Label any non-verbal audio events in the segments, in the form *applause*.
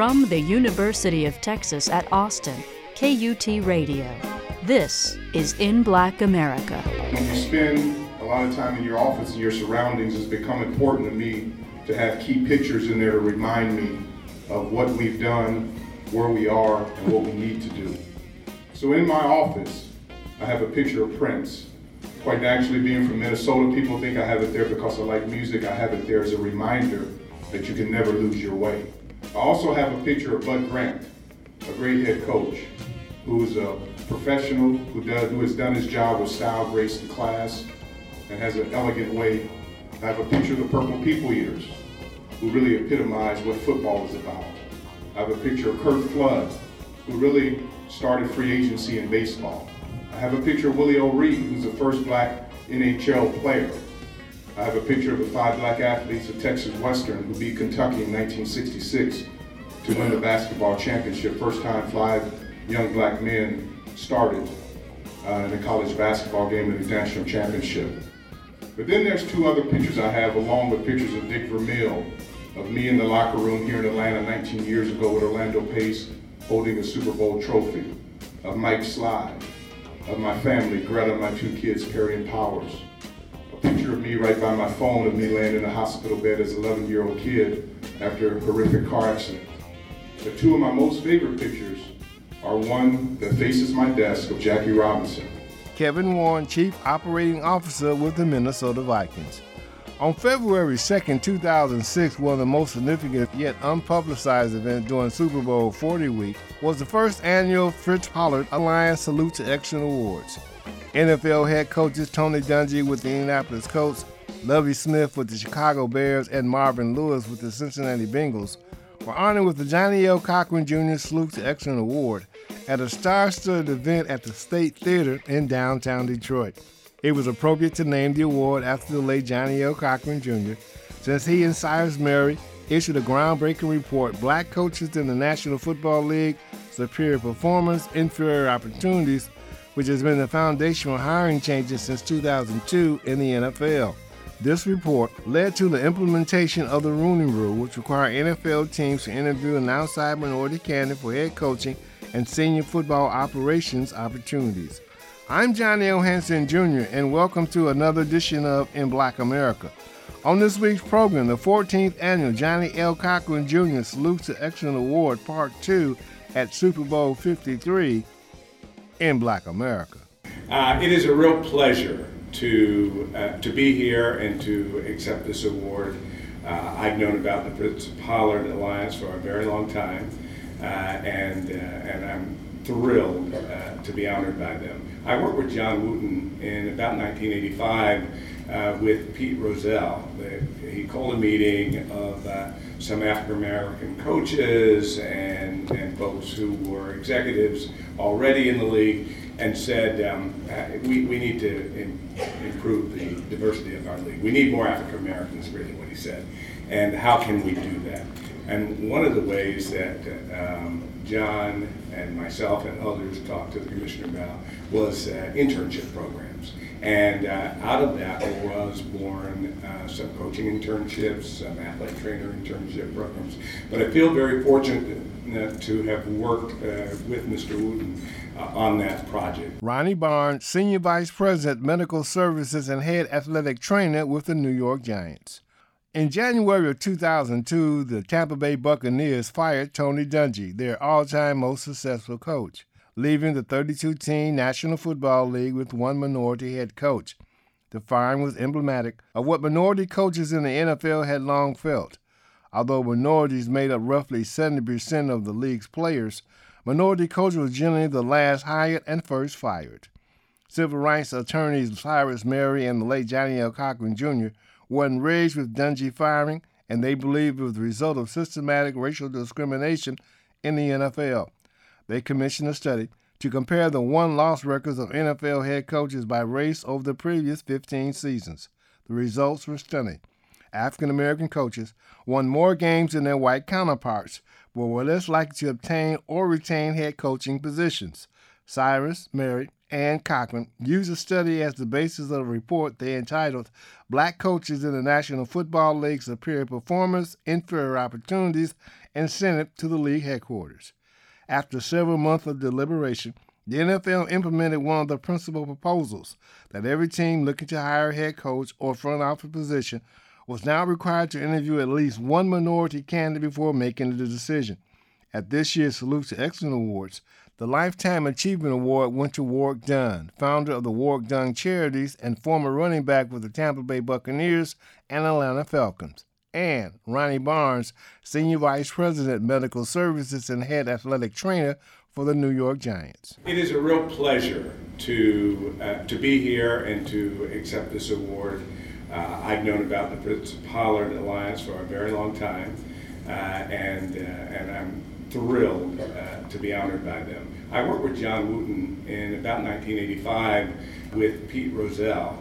From the University of Texas at Austin, KUT Radio. This is In Black America. When you spend a lot of time in your office and your surroundings, it's become important to me to have key pictures in there to remind me of what we've done, where we are, and what we need to do. So in my office, I have a picture of Prince. Quite naturally, being from Minnesota, people think I have it there because I like music. I have it there as a reminder that you can never lose your way. I also have a picture of Bud Grant, a great head coach, who's a professional, who, does, who has done his job with style, grace, and class, and has an elegant way. I have a picture of the Purple People Eaters, who really epitomize what football is about. I have a picture of Curt Flood, who really started free agency in baseball. I have a picture of Willie O'Ree, who's the first black NHL player. I have a picture of the five black athletes of Texas Western who beat Kentucky in 1966 to win the basketball championship. First time five young black men started uh, in a college basketball game in the national championship. But then there's two other pictures I have along with pictures of Dick Vermeil, of me in the locker room here in Atlanta 19 years ago with Orlando Pace holding a Super Bowl trophy, of Mike Sly, of my family, Greta, my two kids, Perry and Powers. Picture of me right by my phone of me laying in a hospital bed as an 11 year old kid after a horrific car accident. The two of my most favorite pictures are one that faces my desk of Jackie Robinson. Kevin Warren, Chief Operating Officer with the Minnesota Vikings. On February 2, 2006, one of the most significant yet unpublicized events during Super Bowl 40 week was the first annual Fritz Pollard Alliance Salute to Action Awards. NFL head coaches Tony Dungy with the Indianapolis Colts, Lovie Smith with the Chicago Bears, and Marvin Lewis with the Cincinnati Bengals were honored with the Johnnie L. Cochran Jr. Salute to Excellence Award at a star-studded event at the State Theater in downtown Detroit. It was appropriate to name the award after the late Johnnie L. Cochran Jr., since he and Cyrus Mehri issued a groundbreaking report, Black Coaches in the National Football League, Superior Performance, Inferior Opportunities, which has been the foundation for hiring changes since 2002 in the NFL. This report led to the implementation of the Rooney Rule, which required NFL teams to interview an outside minority candidate for head coaching and senior football operations opportunities. I'm Johnny L. Hanson Jr., and welcome to another edition of In Black America. On this week's program, the 14th annual Johnnie L. Cochran Jr. Salute to Excellence Award Part 2 at Super Bowl 53 in Black America. Uh, it is a real pleasure to, uh, to be here and to accept this award. Uh, I've known about the Fritz Pollard Alliance for a very long time, uh, and, uh, and I'm thrilled uh, to be honored by them. I worked with John Wooten in about 1985 uh, with Pete Rozelle. He called a meeting of some African American coaches and, and folks who were executives already in the league and said, um, uh, we, we need to in, improve the diversity of our league. We need more African Americans, really, what he said. And how can we do that? And one of the ways that um, John and myself and others talked to the commissioner about was uh, internship programs. And uh, out of that was born uh, some coaching internships, some athlete trainer internship programs. But I feel very fortunate to have worked uh, with Mr. Wooten uh, on that project. Ronnie Barnes, Senior Vice President, Medical Services and Head Athletic Trainer with the New York Giants. In January of 2002, the Tampa Bay Buccaneers fired Tony Dungy, their all time most successful coach, leaving the 32 team National Football League with one minority head coach. The firing was emblematic of what minority coaches in the NFL had long felt. Although minorities made up roughly 70% of the league's players, minority coaches were generally the last hired and first fired. Civil rights attorneys Cyrus Mehri and the late Johnnie L. Cochran Jr were enraged with Dungy firing, and they believed it was the result of systematic racial discrimination in the NFL. They commissioned a study to compare the one loss records of NFL head coaches by race over the previous 15 seasons. The results were stunning. African American coaches won more games than their white counterparts, but were less likely to obtain or retain head coaching positions. Cyrus, Mehri, and Cochran used the study as the basis of a report they entitled Black Coaches in the National Football League Superior Performance, Inferior Opportunities, and sent it to the league headquarters. After several months of deliberation, the NFL implemented one of the principal proposals that every team looking to hire a head coach or front office position was now required to interview at least one minority candidate before making the decision. At this year's Salute to Excellence Awards, the Lifetime Achievement Award went to Warrick Dunn, founder of the Warrick Dunn Charities and former running back with the Tampa Bay Buccaneers and Atlanta Falcons, and Ronnie Barnes, Senior Vice President, Medical Services and Head Athletic Trainer for the New York Giants. It is a real pleasure to, uh, to be here and to accept this award. Uh, I've known about the Pollard Alliance for a very long time, uh, and, uh, and I'm thrilled uh, to be honored by them. I worked with John Wooten in about 1985 with Pete Rozelle.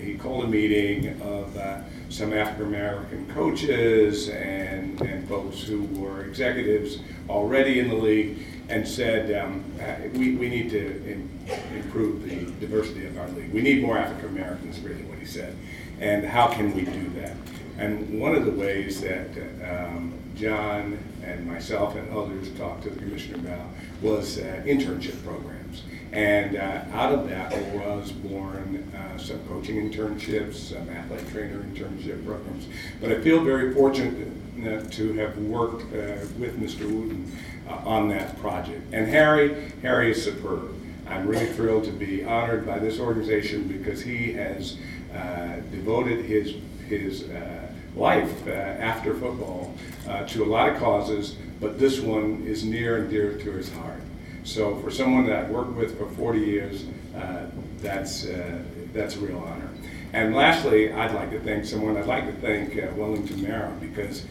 He called a meeting of uh, some African American coaches and, and folks who were executives already in the league and said, um, uh, we, we need to in, improve the diversity of our league. We need more African Americans, really, what he said. And how can we do that? And one of the ways that um, John and myself and others talked to the commissioner about was uh, internship programs. And uh, out of that was born uh, some coaching internships, some athletic trainer internship programs. But I feel very fortunate to have worked uh, with Mr. Wooten uh, on that project. And Harry, Harry is superb. I'm really thrilled to be honored by this organization because he has uh, devoted his his uh, life uh, after football uh, to a lot of causes, but this one is near and dear to his heart. So for someone that I've worked with for 40 years, uh, that's, uh, that's a real honor. And lastly, I'd like to thank someone, I'd like to thank uh, Wellington Mara because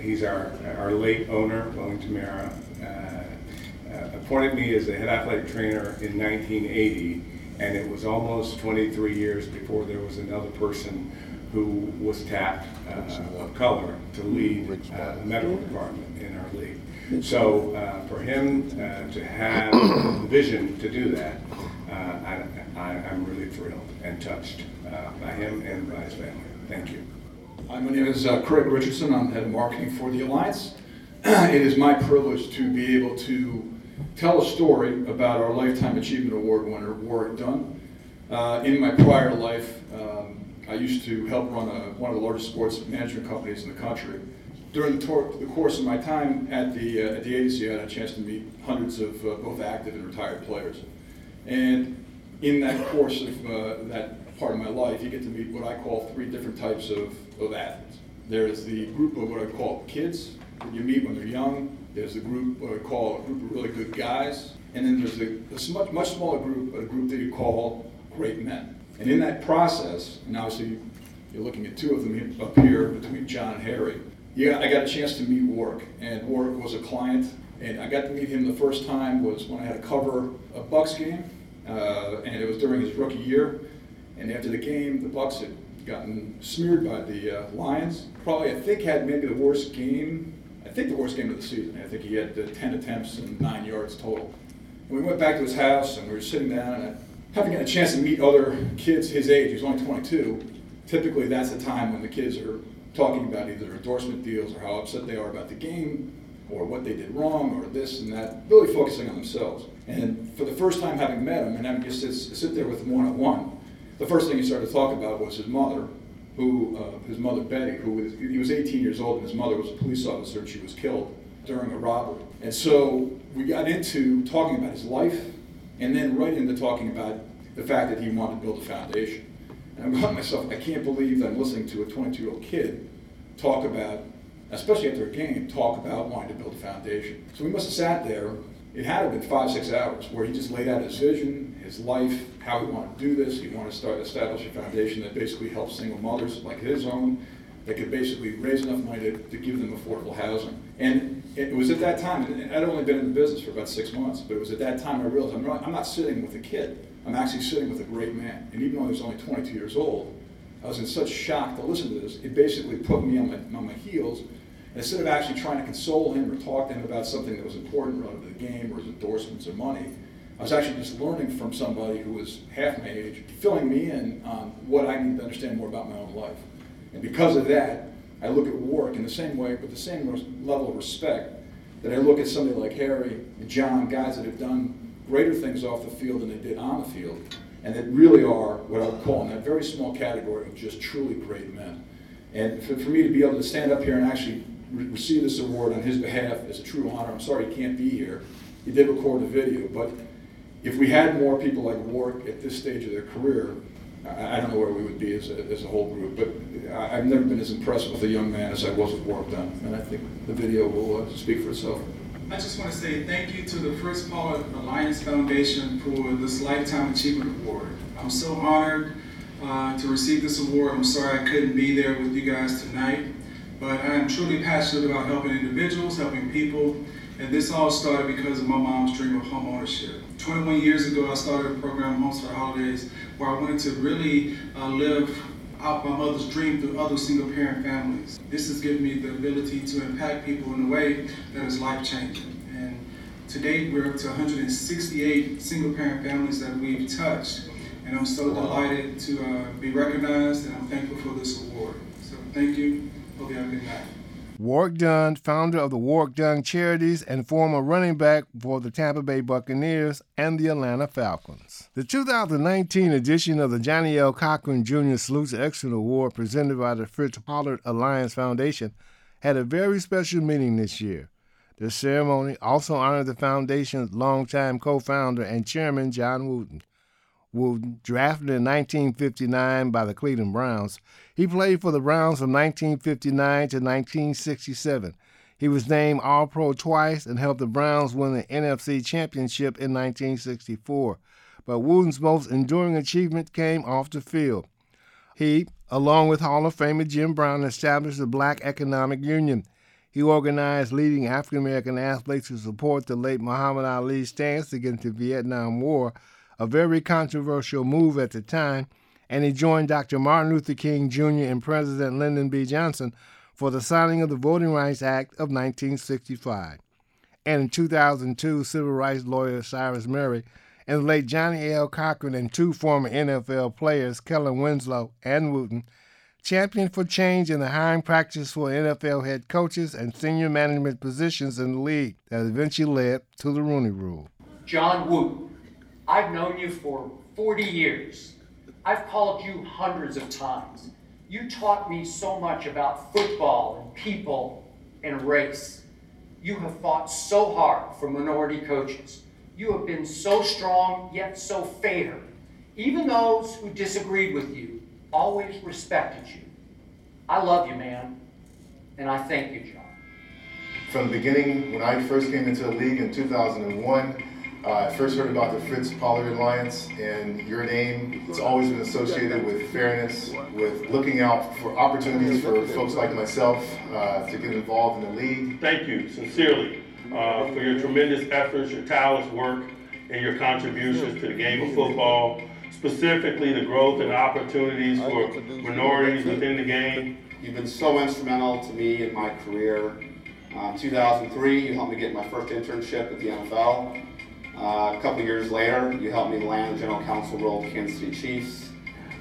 he's our, our late owner, Wellington Mara, appointed me as the head athletic trainer in 1980 and it was almost 23 years before there was another person who was tapped uh, of color to lead uh, the medical department in our league. So uh, for him uh, to have the vision to do that, uh, I, I, am really thrilled and touched uh, by him and by his family. Thank you. Hi, my name is Craig Richardson. I'm head of marketing for the Alliance. *clears throat* it is my privilege to be able to tell a story about our Lifetime Achievement Award winner, Warrick Dunn. Uh, in my prior life, um, I used to help run a, one of the largest sports management companies in the country. During the, tor- the course of my time at the, uh, at the agency, I had a chance to meet hundreds of uh, both active and retired players. And in that course of uh, that part of my life, you get to meet what I call three different types of, of athletes. There's the group of what I call kids, that you meet when they're young, there's a group, what I call a group of really good guys, and then there's a, a much, much smaller group, but a group that you call great men. And in that process, and obviously you're looking at two of them up here between John and Harry, yeah, I got a chance to meet Warrick, and Warrick was a client, and I got to meet him the first time was when I had to cover a Bucks game, uh, and it was during his rookie year. And after the game, the Bucks had gotten smeared by the uh, Lions. Probably, I think, had maybe the worst game I think the worst game of the season. I think he had uh, 10 attempts and nine yards total. And we went back to his house and we were sitting down and having a chance to meet other kids his age. He was only 22. Typically, that's the time when the kids are talking about either endorsement deals or how upset they are about the game or what they did wrong or this and that, really focusing on themselves. And for the first time having met him and having just sit, sit there with him one on one, the first thing he started to talk about was his mother who, uh, his mother Betty, who was, he was 18 years old and his mother was a police officer and she was killed during a robbery. And so we got into talking about his life and then right into talking about the fact that he wanted to build a foundation. And I'm going myself, I can't believe that I'm listening to a 22 year old kid talk about, especially after a game, talk about wanting to build a foundation. So we must have sat there it had been five, six hours where he just laid out his vision, his life, how he wanted to do this. He wanted to start establish a foundation that basically helps single mothers like his own, that could basically raise enough money to, to give them affordable housing. And it was at that time, and I'd only been in the business for about six months, but it was at that time I realized I'm not, I'm not sitting with a kid. I'm actually sitting with a great man. And even though he was only 22 years old, I was in such shock to listen to this. It basically put me on my, on my heels instead of actually trying to console him or talk to him about something that was important relative to the game or his endorsements or money, I was actually just learning from somebody who was half my age, filling me in on what I need to understand more about my own life. And because of that, I look at Warrick in the same way, with the same level of respect that I look at somebody like Harry and John, guys that have done greater things off the field than they did on the field, and that really are what I would call in that very small category of just truly great men. And for, for me to be able to stand up here and actually re- receive this award on his behalf is a true honor. I'm sorry he can't be here. He did record a video, but if we had more people like Warrick at this stage of their career, I, I don't know where we would be as a, as a whole group. But I, have never been as impressed with a young man as I was with Warrick Dunn, and I think the video will uh, speak for itself. I just want to say thank you to the Fritz Pollard Alliance Foundation for this Lifetime Achievement Award. I'm so honored uh, to receive this award. I'm sorry I couldn't be there with you guys tonight, but I am truly passionate about helping individuals, helping people, and this all started because of my mom's dream of home ownership. 21 years ago, I started a program, Homes for the Holidays, where I wanted to really uh, live out my mother's dream through other single parent families. This has given me the ability to impact people in a way that is life changing. And to date, we're up to 168 single parent families that we've touched. And I'm so delighted to uh, be recognized and I'm thankful for this award. So thank you. Have a good night. Warrick Dunn, founder of the Warrick Dunn Charities and former running back for the Tampa Bay Buccaneers and the Atlanta Falcons. The 2019 edition of the Johnnie L. Cochran Jr. Salutes Excellence Award presented by the Fritz Pollard Alliance Foundation had a very special meaning this year. The ceremony also honored the foundation's longtime co-founder and chairman, John Wooten. Wooten, drafted in 1959 by the Cleveland Browns, he played for the Browns from 1959 to 1967. He was named All Pro twice and helped the Browns win the NFC Championship in 1964. But Wooten's most enduring achievement came off the field. He, along with Hall of Famer Jim Brown, established the Black Economic Union. He organized leading African American athletes to support the late Muhammad Ali's stance against the Vietnam War a very controversial move at the time, and he joined Dr. Martin Luther King Jr. and President Lyndon B. Johnson for the signing of the Voting Rights Act of 1965. And in 2002, civil rights lawyer Cyrus Mehri and the late Johnnie L. Cochran and two former NFL players, Kellen Winslow and Wooten, championed for change in the hiring practice for NFL head coaches and senior management positions in the league that eventually led to the Rooney Rule. John Wooten I've known you for 40 years. I've called you hundreds of times. You taught me so much about football and people and race. You have fought so hard for minority coaches. You have been so strong, yet so fair. Even those who disagreed with you always respected you. I love you, man, and I thank you, John. From the beginning, when I first came into the league in 2001, uh, I first heard about the Fritz Pollard Alliance and your name. It's always been associated with fairness, with looking out for opportunities for folks like myself uh, to get involved in the league. Thank you sincerely uh, for your tremendous efforts, your tireless work, and your contributions to the game of football, specifically the growth and opportunities for minorities within the game. You've been so instrumental to me in my career. Uh, 2003, you helped me get my first internship at the NFL. Uh, a couple years later, you helped me land the general counsel role at Kansas City Chiefs.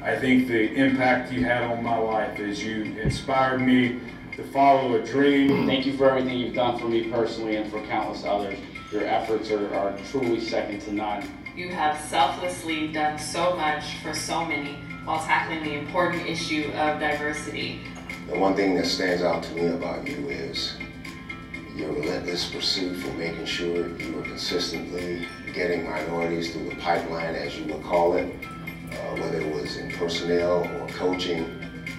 I think the impact you had on my life is you inspired me to follow a dream. Thank you for everything you've done for me personally and for countless others. Your efforts are, are truly second to none. You have selflessly done so much for so many while tackling the important issue of diversity. The one thing that stands out to me about you is your relentless pursuit for making sure you were consistently getting minorities through the pipeline, as you would call it, uh, whether it was in personnel or coaching,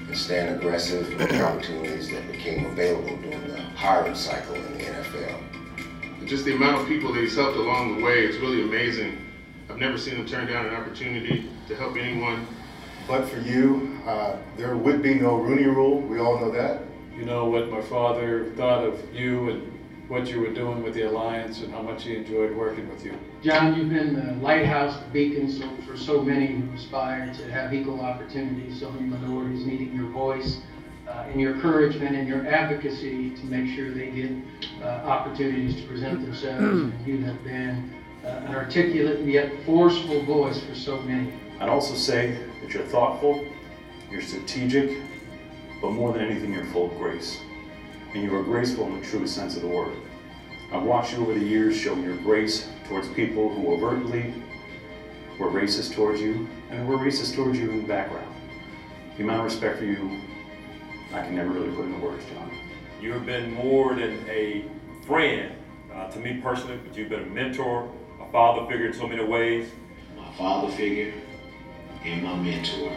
and staying aggressive with the opportunities that became available during the hiring cycle in the NFL. Just the amount of people that he's helped along the way is really amazing. I've never seen him turn down an opportunity to help anyone. But for you, uh, there would be no Rooney Rule. We all know that you know what my father thought of you and what you were doing with the Alliance and how much he enjoyed working with you. John, you've been the lighthouse, the beacon so for so many who aspire to have equal opportunities, so many minorities needing your voice uh, and your encouragement and your advocacy to make sure they get uh, opportunities to present themselves. and *clears throat* you have been uh, an articulate yet forceful voice for so many. I'd also say that you're thoughtful, you're strategic, but more than anything, you're full of grace. And you are graceful in the truest sense of the word. I've watched you over the years show your grace towards people who overtly were racist towards you and were racist towards you in the background. The amount of respect for you, I can never really put into words, John. You have been more than a friend uh, to me personally, but you've been a mentor, a father figure in so many ways. My father figure and my mentor.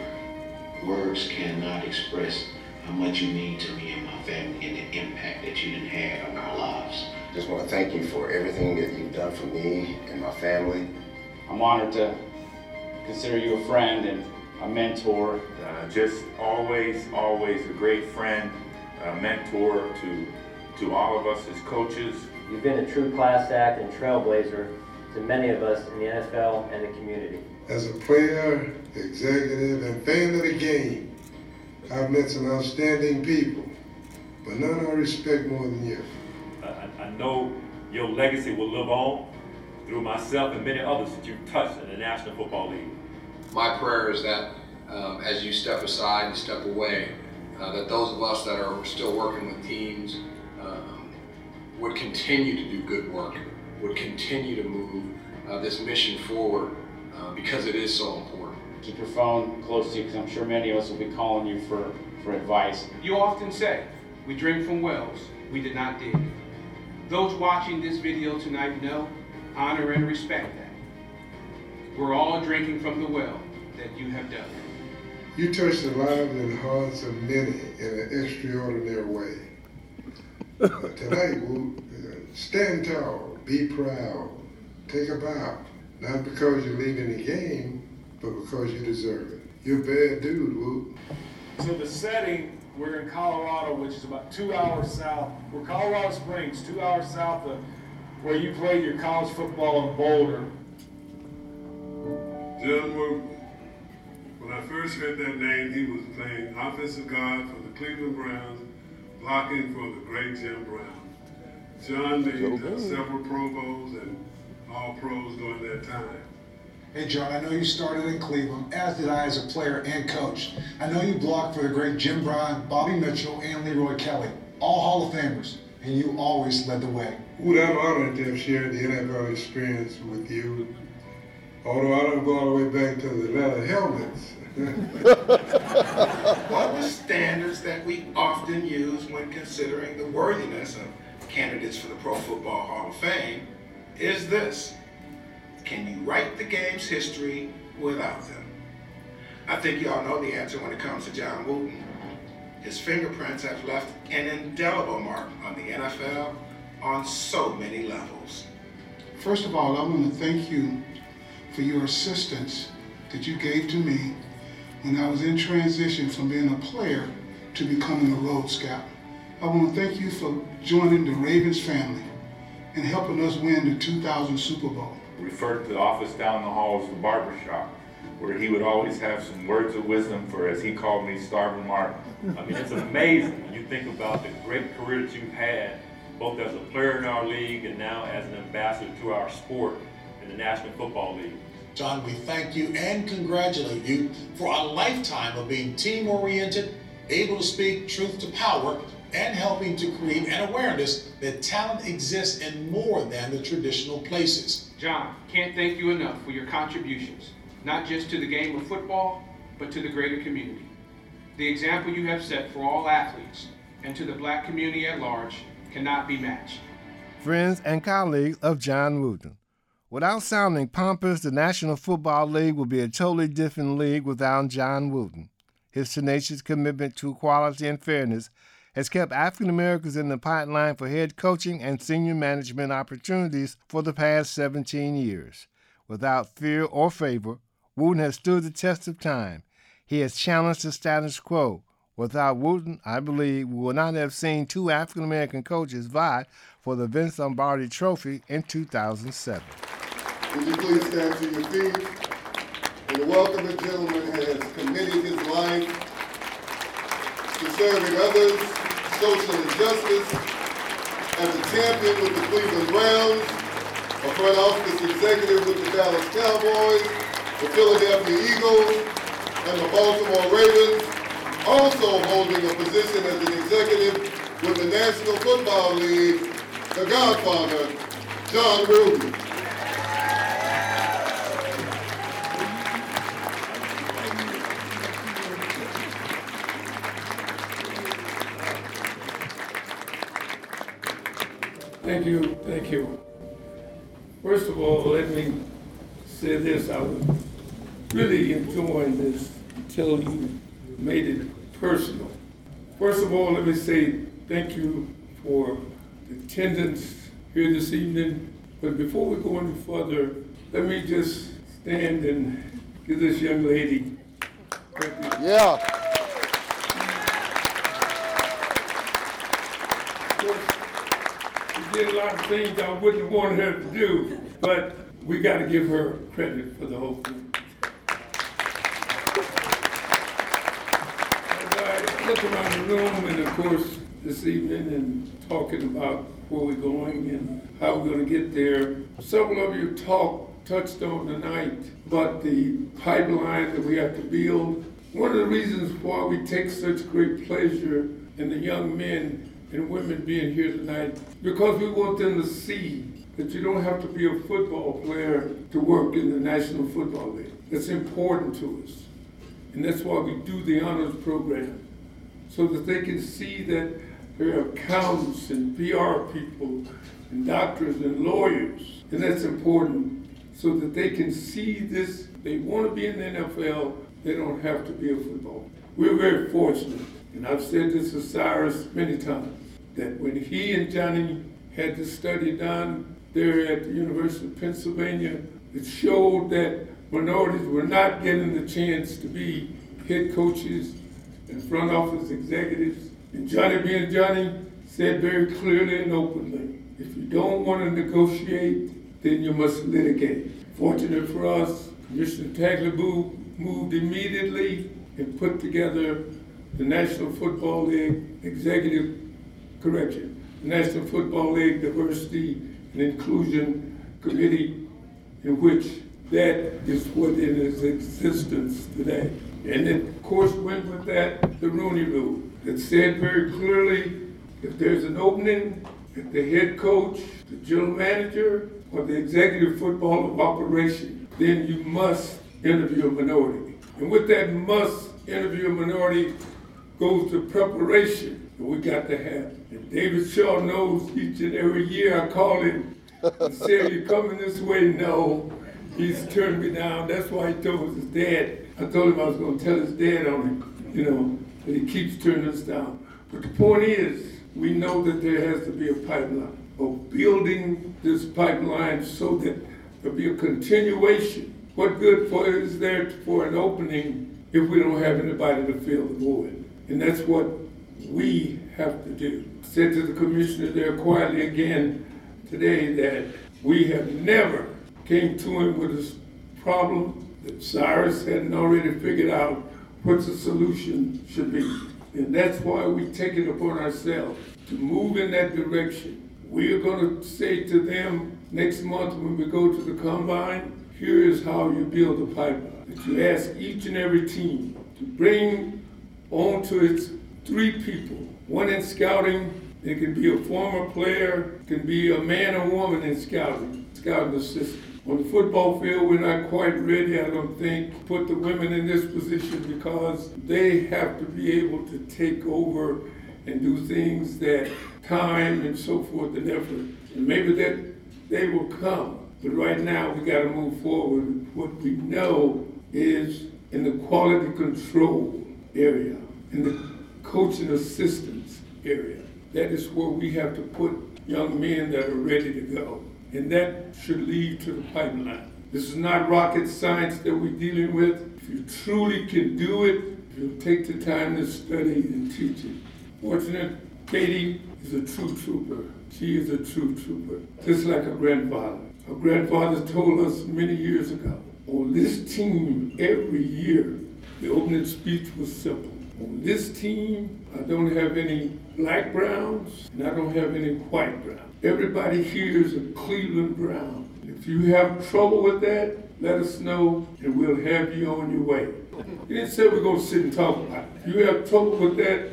Words cannot express how much you mean to me and my family and the impact that you didn't have on our lives. Just want to thank you for everything that you've done for me and my family. I'm honored to consider you a friend and a mentor. Uh, just always, always a great friend, a mentor to, to all of us as coaches. You've been a true class act and trailblazer to many of us in the NFL and the community. As a player, executive, and fan of the game, I've met some outstanding people, but none I respect more than you. I, I know your legacy will live on through myself and many others that you've touched in the National Football League. My prayer is that um, as you step aside and step away, uh, that those of us that are still working with teams um, would continue to do good work, would continue to move uh, this mission forward uh, because it is so important. Keep your phone close to you because I'm sure many of us will be calling you for, for advice. You often say, we drink from wells we did not dig. Those watching this video tonight know, honor, and respect that. We're all drinking from the well that you have dug. You touched the lives and hearts of many in an extraordinary way. Uh, tonight, we'll stand tall, be proud, take a bow, not because you're leaving the game, but because you deserve it. You're a bad dude, Whoop. So the setting, we're in Colorado, which is about two hours south. We're Colorado Springs, two hours south of where you played your college football in Boulder. John Wooten. When I first heard that name, he was playing offensive guard for the Cleveland Browns, blocking for the great Jim Brown. John made uh, several Pro Bowls and All Pros during that time. Hey, John, I know you started in Cleveland, as did I as a player and coach. I know you blocked for the great Jim Brown, Bobby Mitchell, and Leroy Kelly, all Hall of Famers, and you always led the way. Would I'm honored to have shared the NFL experience with you, although I don't go all the way back to the leather helmets. *laughs* One of the standards that we often use when considering the worthiness of candidates for the Pro Football Hall of Fame is this. Can you write the game's history without them? I think you all know the answer when it comes to John Wooten. His fingerprints have left an indelible mark on the NFL on so many levels. First of all, I want to thank you for your assistance that you gave to me when I was in transition from being a player to becoming a road scout. I want to thank you for joining the Ravens family and helping us win the 2000 Super Bowl. Referred to the office down the hall as the barber shop, where he would always have some words of wisdom for, as he called me, starving Martin. I mean, it's amazing when you think about the great career that you've had, both as a player in our league and now as an ambassador to our sport in the National Football League. John, we thank you and congratulate you for a lifetime of being team oriented, able to speak truth to power, and helping to create an awareness that talent exists in more than the traditional places. John, can't thank you enough for your contributions, not just to the game of football, but to the greater community. The example you have set for all athletes and to the black community at large cannot be matched. Friends and colleagues of John Wooten. Without sounding pompous, the National Football League would be a totally different league without John Wooten. His tenacious commitment to equality and fairness has kept African Americans in the pipeline for head coaching and senior management opportunities for the past 17 years. Without fear or favor, Wooten has stood the test of time. He has challenged the status quo. Without Wooten, I believe we would not have seen two African American coaches vie for the Vince Lombardi Trophy in 2007. Would you please stand to your feet? And the welcome gentleman who has committed his life to serving others, social injustice, as a champion with the Cleveland Browns, a front office executive with the Dallas Cowboys, the Philadelphia Eagles, and the Baltimore Ravens, also holding a position as an executive with the National Football League, the Godfather, John Wooten. You. First of all, let me say this, I was really enjoying this until you made it personal. First of all, let me say thank you for the attendance here this evening. But before we go any further, let me just stand and give this young lady. Yeah. She did a lot of things I wouldn't want her to do, but we got to give her credit for the whole thing. I look around the room, and of course, this evening, and talking about where we're going and how we're going to get there, several of you talked, touched on tonight about the pipeline that we have to build. One of the reasons why we take such great pleasure in the young men and women being here tonight, because we want them to see that you don't have to be a football player to work in the National Football League. That's important to us. And that's why we do the honors program, so that they can see that there are accountants and PR people and doctors and lawyers. And that's important, so that they can see this. They want to be in the NFL, they don't have to be a football. We're very fortunate, and I've said this to Cyrus many times, that when he and Johnnie had the study done there at the University of Pennsylvania, it showed that minorities were not getting the chance to be head coaches and front office executives. And Johnnie being Johnnie said very clearly and openly, if you don't want to negotiate, then you must litigate. Fortunate for us, Commissioner Tagliabue moved immediately and put together the National Football League Executive Correction, the National Football League Diversity and Inclusion Committee, in which that is what in its existence today. And it, of course, went with that the Rooney Rule that said very clearly if there's an opening at the head coach, the general manager, or the executive football operation, then you must interview a minority. And with that must interview a minority goes to preparation we got to have. And David Shaw knows each and every year I call him and say, you coming this way? No. He's turned me down. That's why he told his dad. I told him I was going to tell his dad on him, you know, that he keeps turning us down. But the point is, we know that there has to be a pipeline of building this pipeline so that there'll be a continuation. What good for is there for an opening if we don't have anybody to fill the void? And that's what we have to do. Said to the commissioner there quietly again today that we have never came to him with a problem that Cyrus hadn't already figured out what the solution should be. And that's why we take it upon ourselves to move in that direction. We are going to say to them next month when we go to the combine, here is how you build a pipeline. That you ask each and every team to bring onto its three people, one in scouting, it can be a former player, it can be a man or woman in scouting, scouting assistant. On the football field, we're not quite ready, I don't think, put the women in this position because they have to be able to take over and do things that time and so forth and effort. And maybe that they will come. But right now, we got to move forward. What we know is in the quality control area, in the coaching assistance area. That is where we have to put young men that are ready to go. And that should lead to the pipeline. This is not rocket science that we're dealing with. If you truly can do it, you'll take the time to study and teach it. Fortunate, Katie is a true trooper. She is a true trooper, just like her grandfather. Her grandfather told us many years ago, on this team, every year, the opening speech was simple. On this team, I don't have any black browns and I don't have any white browns. everybody here is a Cleveland Brown. If you have trouble with that, let us know and we'll have you on your way. He didn't say we're going to sit and talk about it. If you have trouble with that,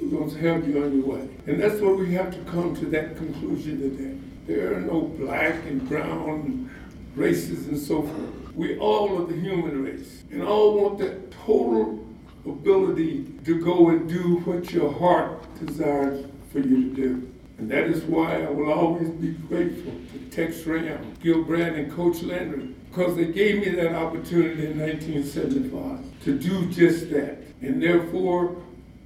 we're going to have you on your way. And that's what we have to come to that conclusion today. There are no black and brown races and so forth. We all are the human race and all want that total ability to go and do what your heart desires for you to do. And that is why I will always be grateful to Tex Schramm, Gil Brandt, and Coach Landry, because they gave me that opportunity in 1975 to do just that. And therefore,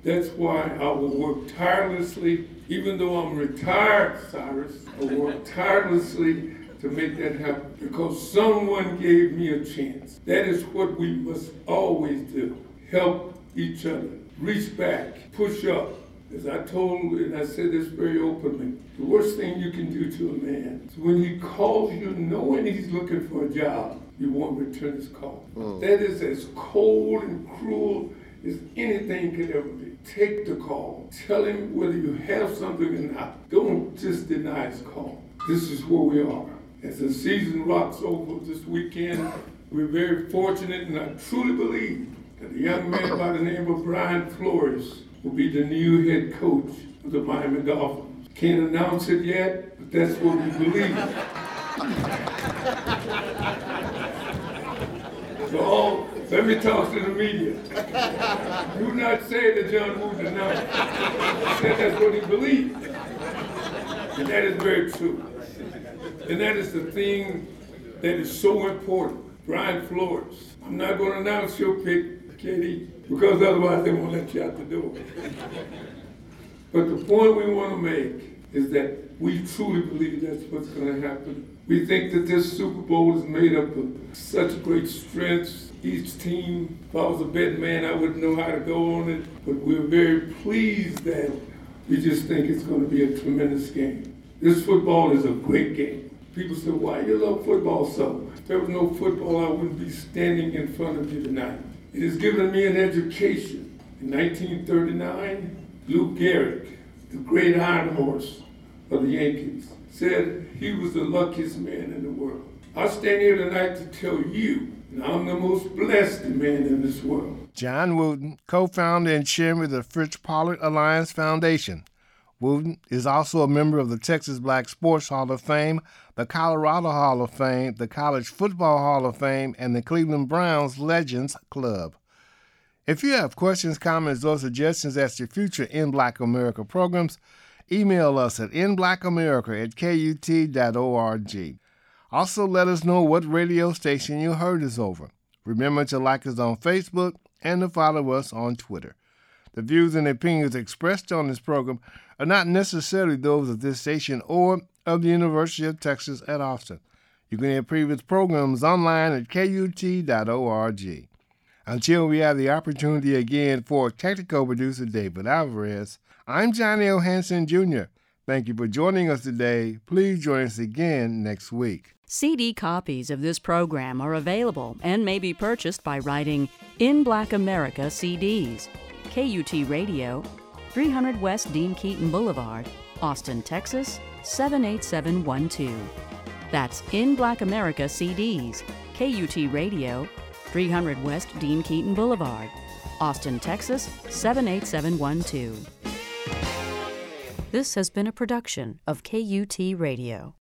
that's why I will work tirelessly, even though I'm retired, Cyrus, I will work *laughs* tirelessly to make that happen because someone gave me a chance. That is what we must always do help each other, reach back, push up. As I told, and I said this very openly, the worst thing you can do to a man is when he calls you knowing he's looking for a job, you won't return his call. Mm. That is as cold and cruel as anything could ever be. Take the call. Tell him whether you have something or not. Don't just deny his call. This is where we are. As the season rocks over this weekend, we're very fortunate, and I truly believe that a young man by the name of Brian Flores will be the new head coach of the Miami Dolphins. Can't announce it yet, but that's what we believe. so all, let me talk to the media. Do not say that John Wooten announced. Said that's what he believed. And that is very true. And that is the thing that is so important. Brian Flores. I'm not going to announce your pick, Katie, because otherwise they won't let you out the door. but the point we want to make is that we truly believe that's what's going to happen. We think that this Super Bowl is made up of such great strengths. Each team, if I was a betting man, I wouldn't know how to go on it. But we're very pleased that we just think it's going to be a tremendous game. This football is a great game. People say, why you love football so? If there was no football, I wouldn't be standing in front of you tonight. It has given me an education. In 1939, Lou Gehrig, the great iron horse of the Yankees, said he was the luckiest man in the world. I stand here tonight to tell you I'm the most blessed man in this world. John Wooten, co founder and chairman of the Fritz Pollard Alliance Foundation. Wooten is also a member of the Texas Black Sports Hall of Fame, the Colorado Hall of Fame, the College Football Hall of Fame, and the Cleveland Browns Legends Club. If you have questions, comments, or suggestions as to future In Black America programs, email us at inblackamerica at kut.org. Also, let us know what radio station you heard us over. Remember to like us on Facebook and to follow us on Twitter. The views and opinions expressed on this program are not necessarily those of this station or of the University of Texas at Austin. You can hear previous programs online at kut.org. Until we have the opportunity again for technical producer David Alvarez, I'm Johnny O. Hanson Jr. Thank you for joining us today. Please join us again next week. CD copies of this program are available and may be purchased by writing In Black America CDs. KUT Radio, 300 West Dean Keaton Boulevard, Austin, Texas 78712. That's In Black America CDs, KUT Radio, 300 West Dean Keaton Boulevard, Austin, Texas 78712. This has been a production of KUT Radio.